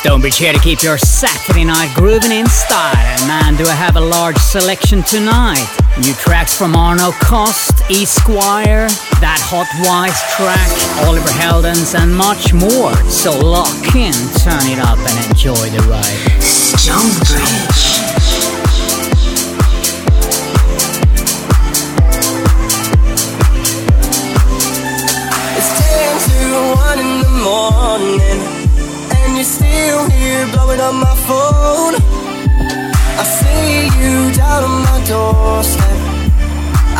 Stonebridge here to keep your Saturday night grooving in style. And man, do I have a large selection tonight. New tracks from Arno Cost, Esquire, that Hot Wise track, Oliver Heldens, and much more. So lock in, turn it up, and enjoy the ride. Stonebridge. It's 10 to 1 in the morning you're still here blowing up my phone. I see you down on my doorstep.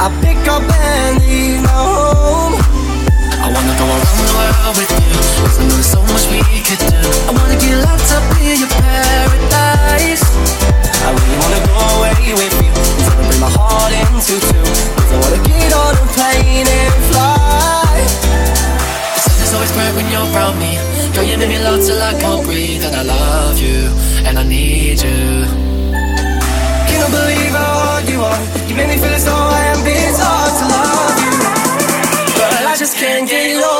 I pick up and leave my home. I wanna go around the world with you. Cause I know there's so much we could do. I wanna get locked up in your paradise. I really wanna go away with you. Cause I'll bring my heart into two. Cause I wanna get on a plane and fly. It's always bright when you're around me. Girl, you make me love till I can't breathe. And I love you, and I need you. Can't believe how hard you are. You make me feel as though I am being taught to love you. But I just can't get enough.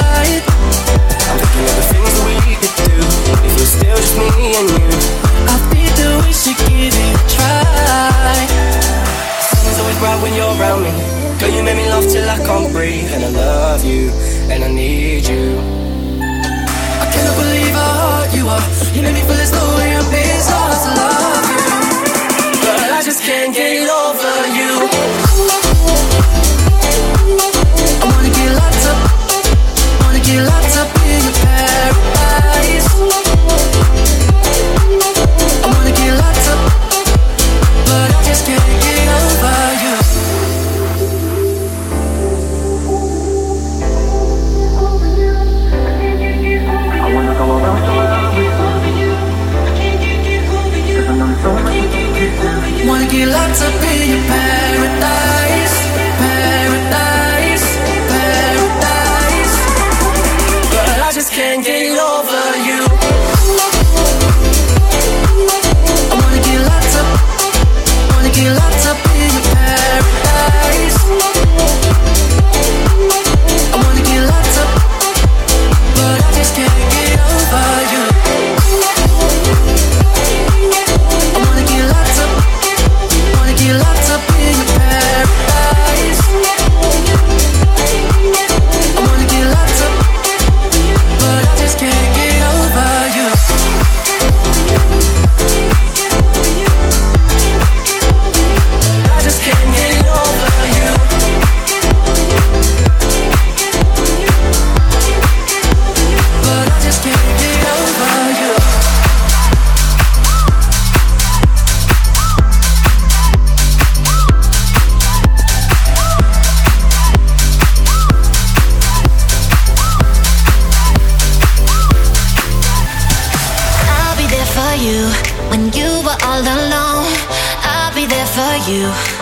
you.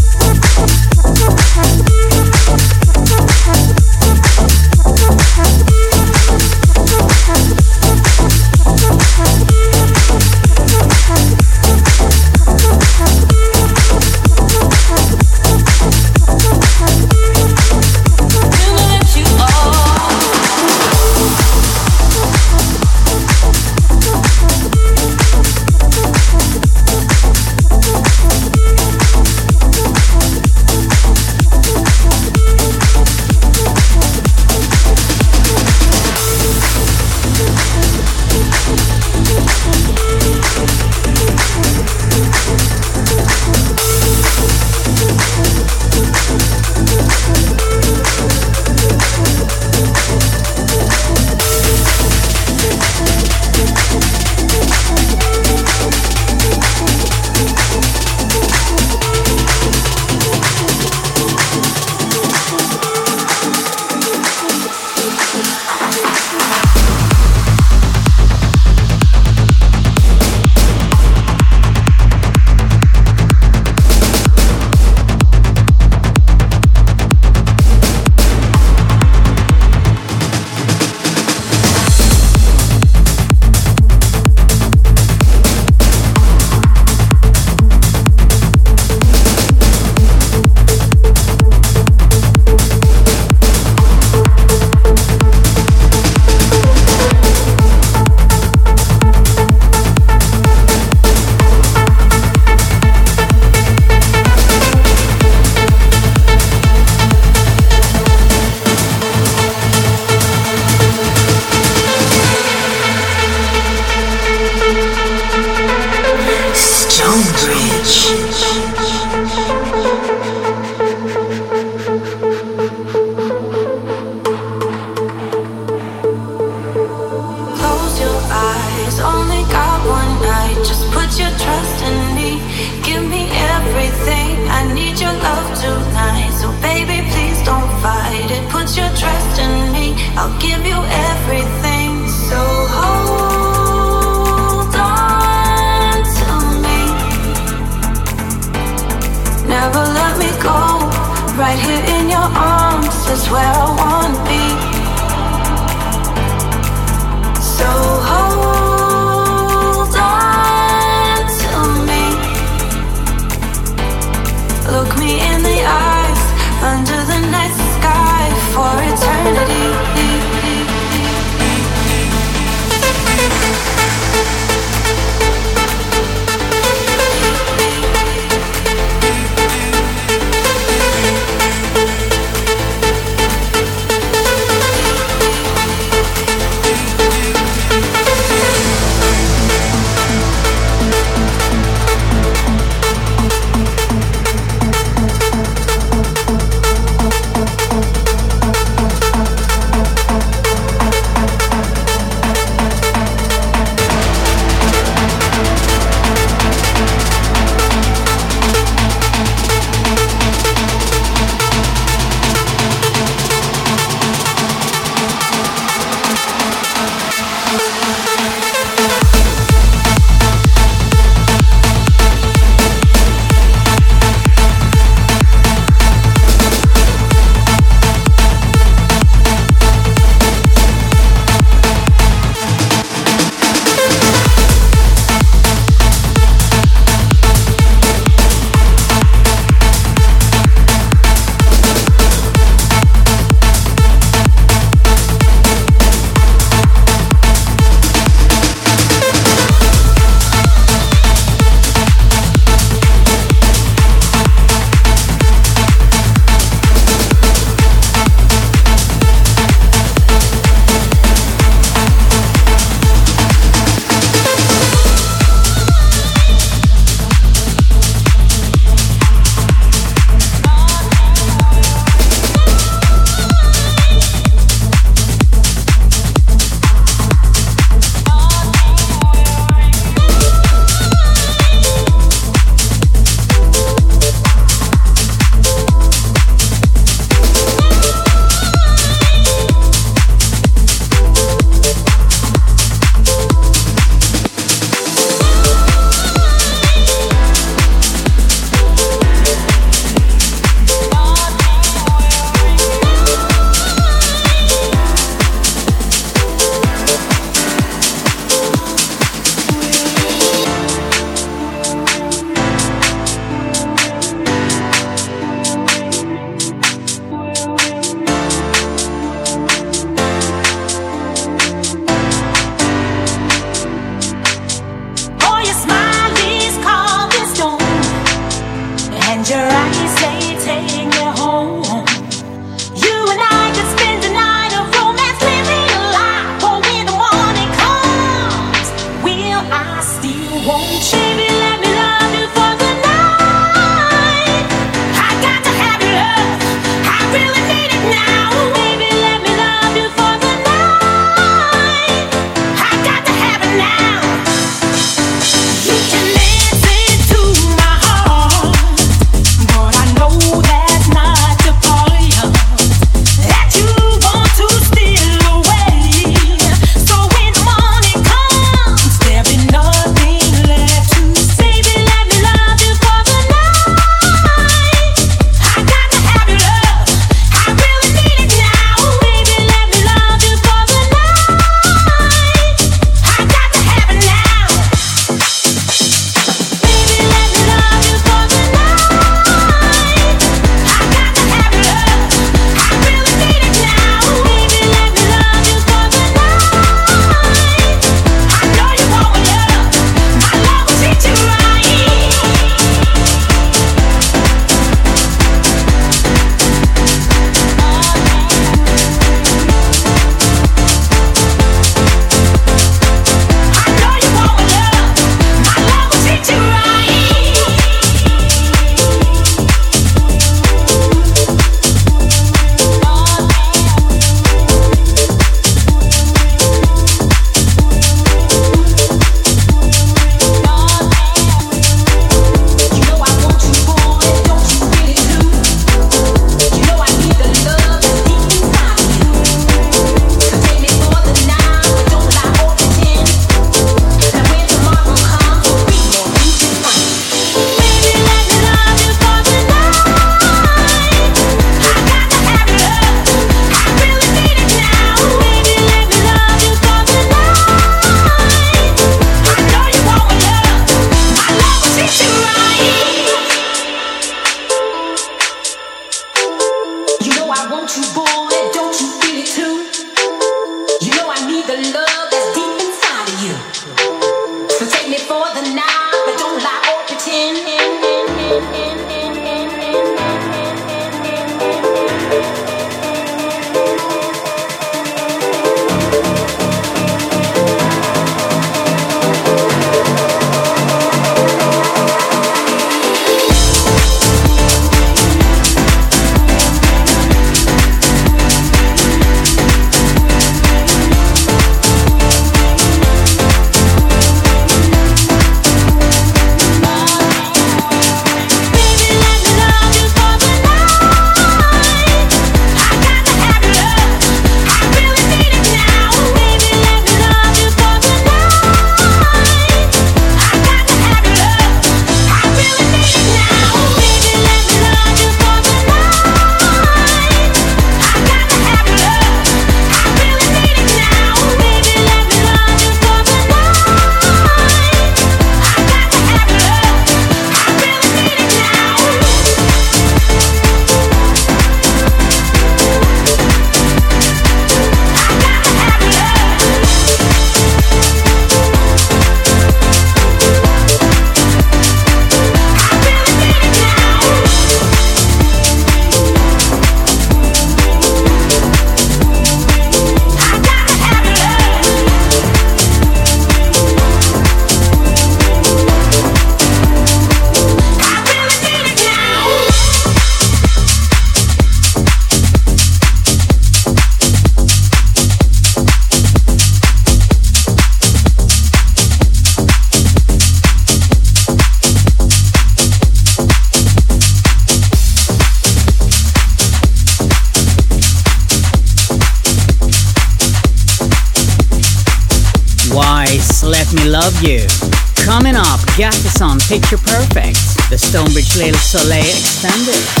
Coming off, Gason, picture Perfect, the Stonebridge Little Soleil Extended.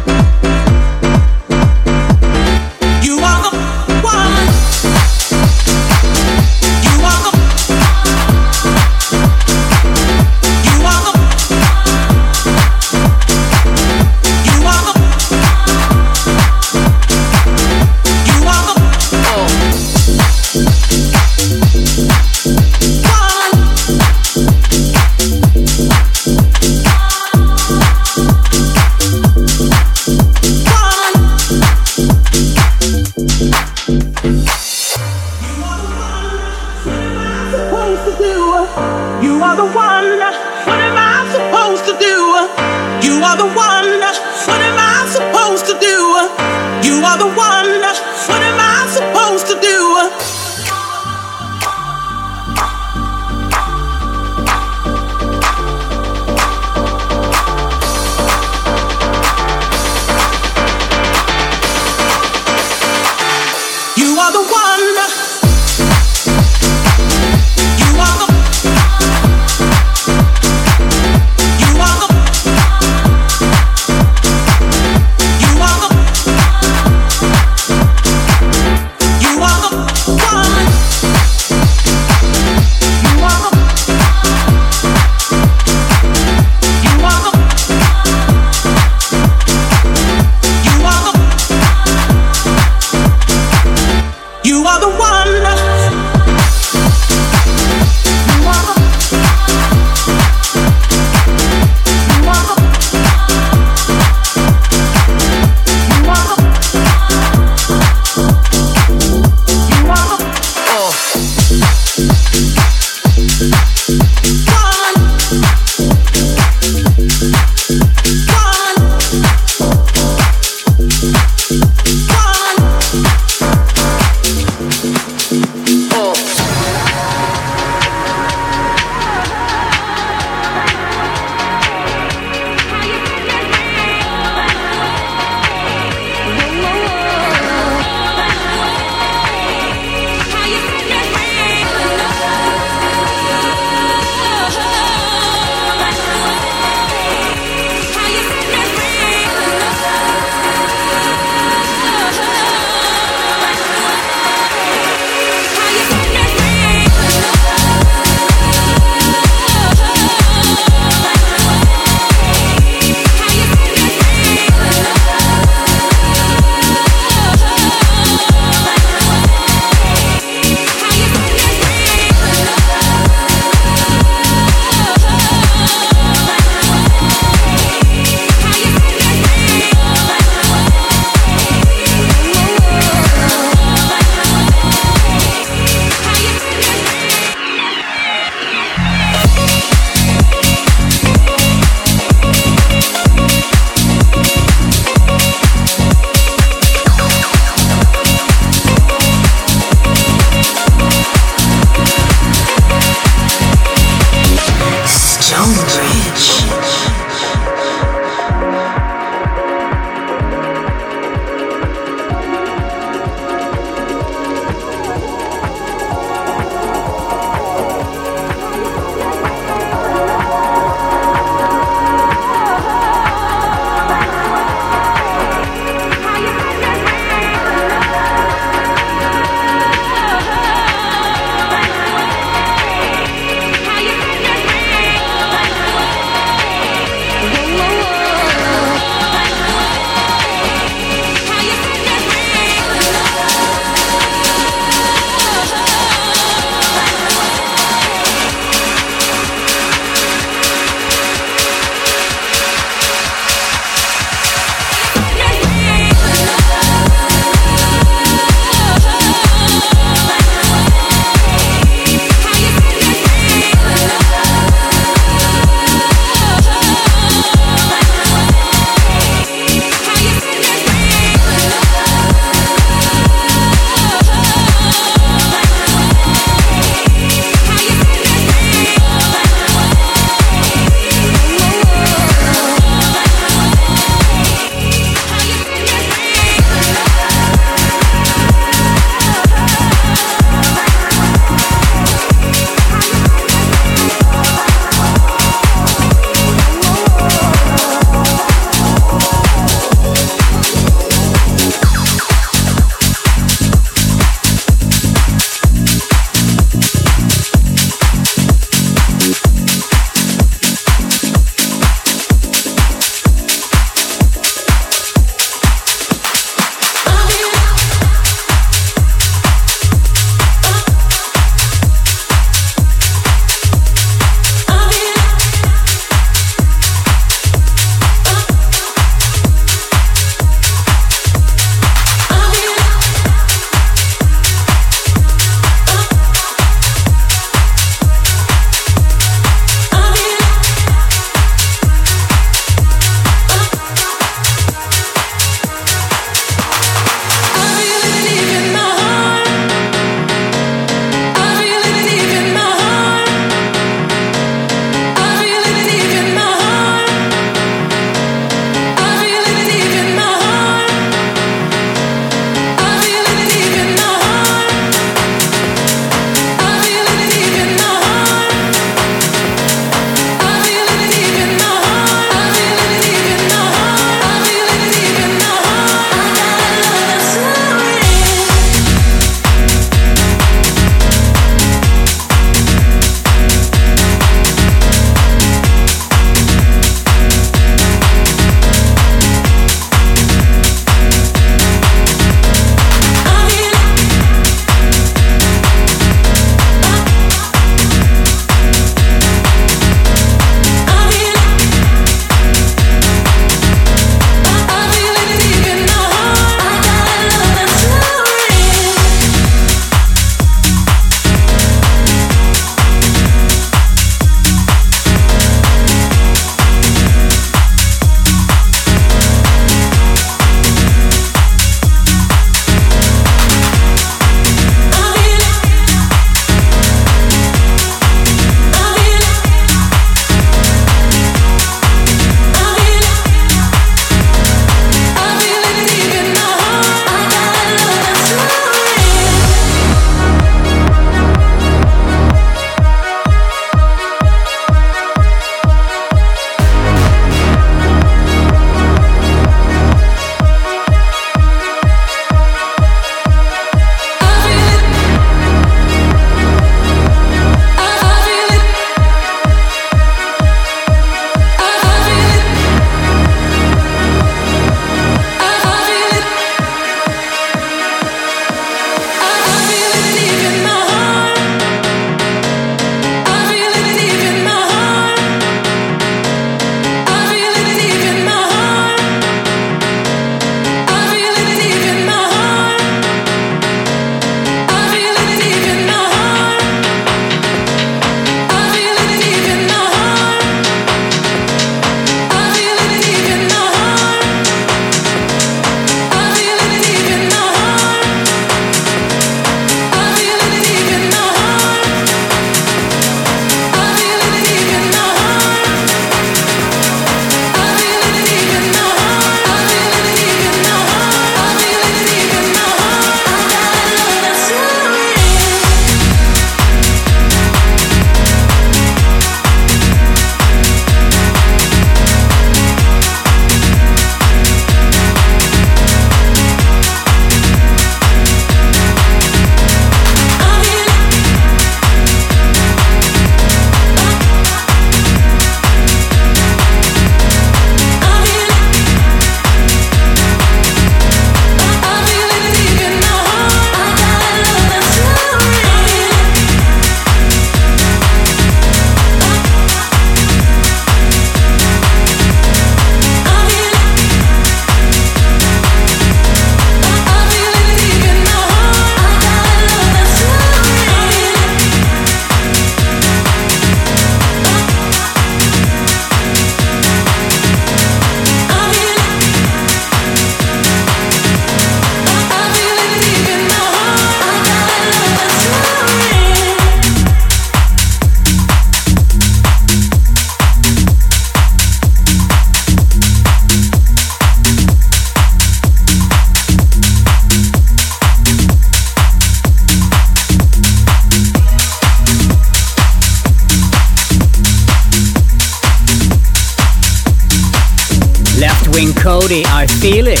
featuring Cody, I Feel It.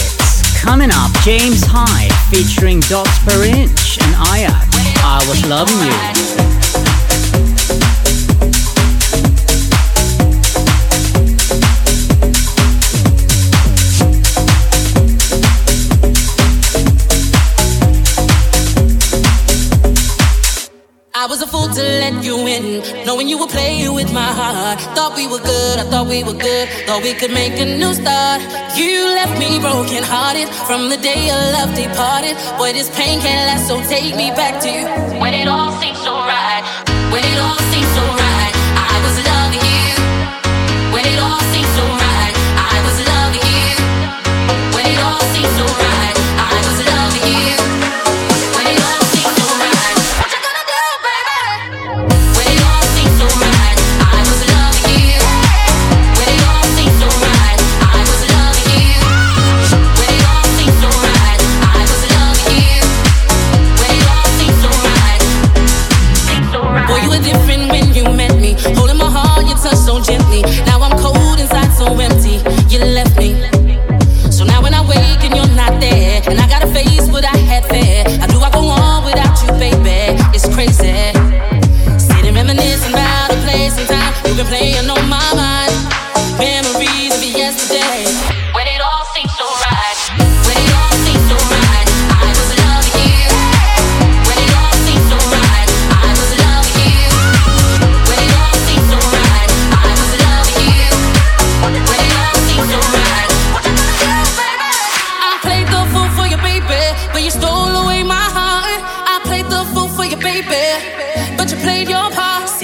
Coming up, James Hype featuring Dots Per Inch and Ayak, I Was Loving You. let you in, knowing you were playing with my heart. Thought we were good, I thought we were good, thought we could make a new start. You left me broken hearted from the day your love departed. Boy, this pain can't last, so take me back to you. When it all seems so right, when it all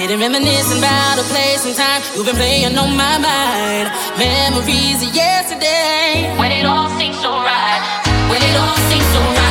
Sitting reminiscing about a place and time you've been playing on my mind. Memories of yesterday. When it all seems so right. When it all seems so right.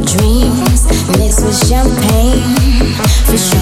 Put it out.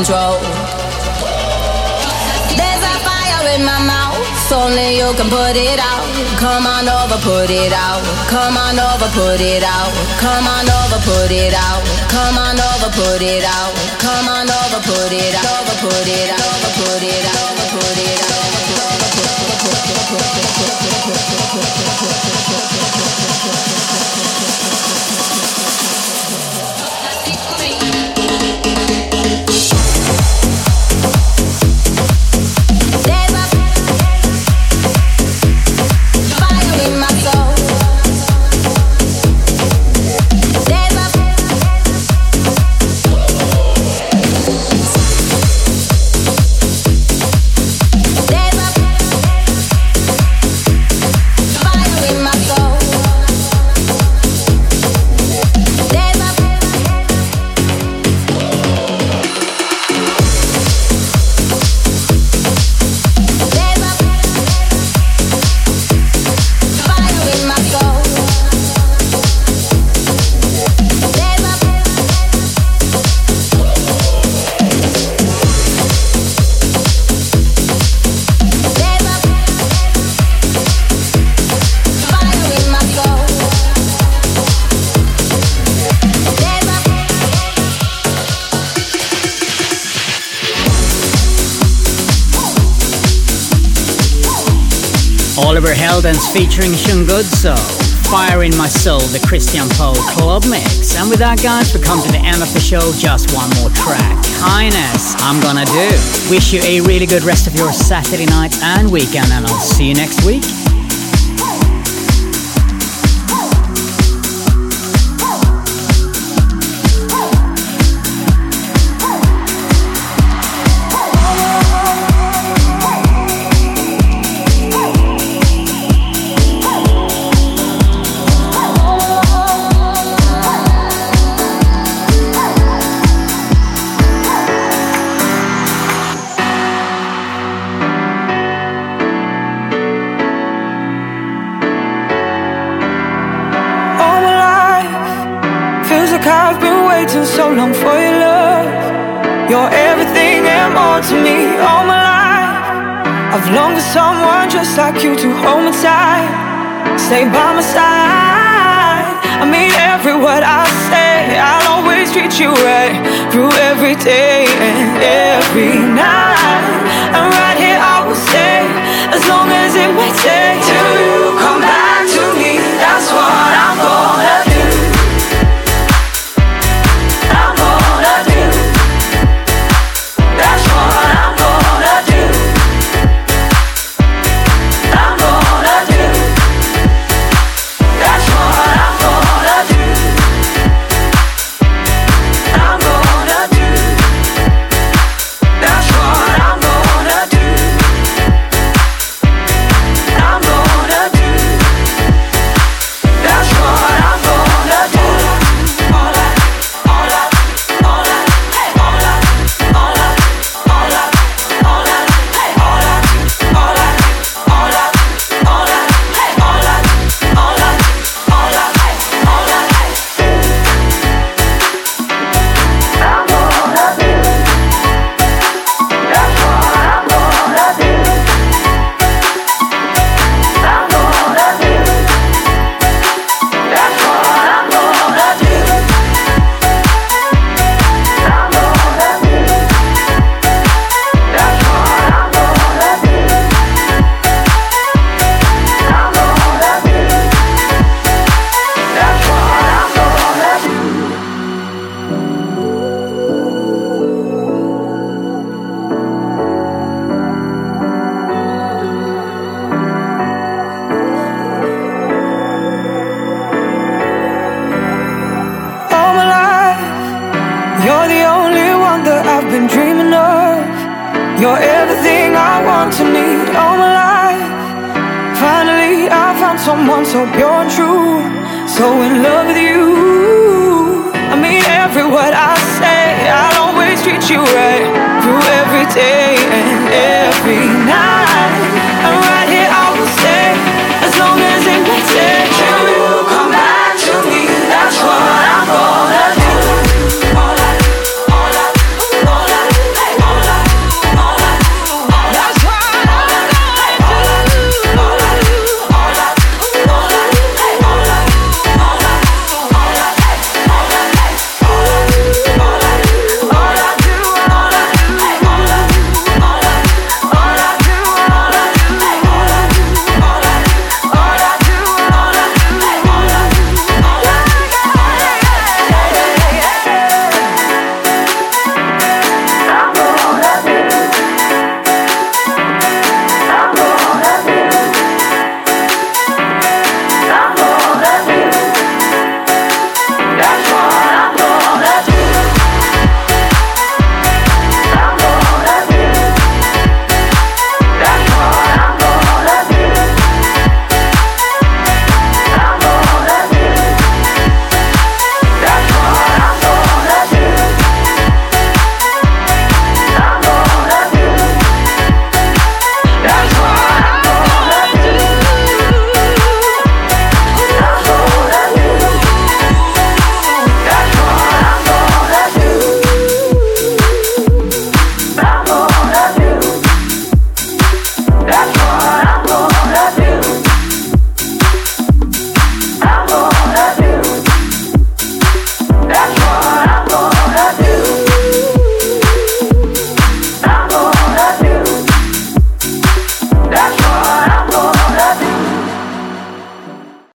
Control. There's a fire in my mouth, only you can put it out. Come on over, put it out. Come on over, put it out. Come on over, put it out. Come on over, put it out. Come on over, put it out. Over, put it out. Over, put it out. Over, put it out. Oliver Heldens featuring Shungudzo. Fire in My Soul, the Christian Paul Club Mix. And with that, guys, we come to the end of the show. Just one more track. Highness, I'm gonna do. Wish you a really good rest of your Saturday night and weekend, and I'll see you next week. Like you to hold me tight, stay by my side. I mean every word I say, I'll always treat you right through every day and every night. Every day and every night.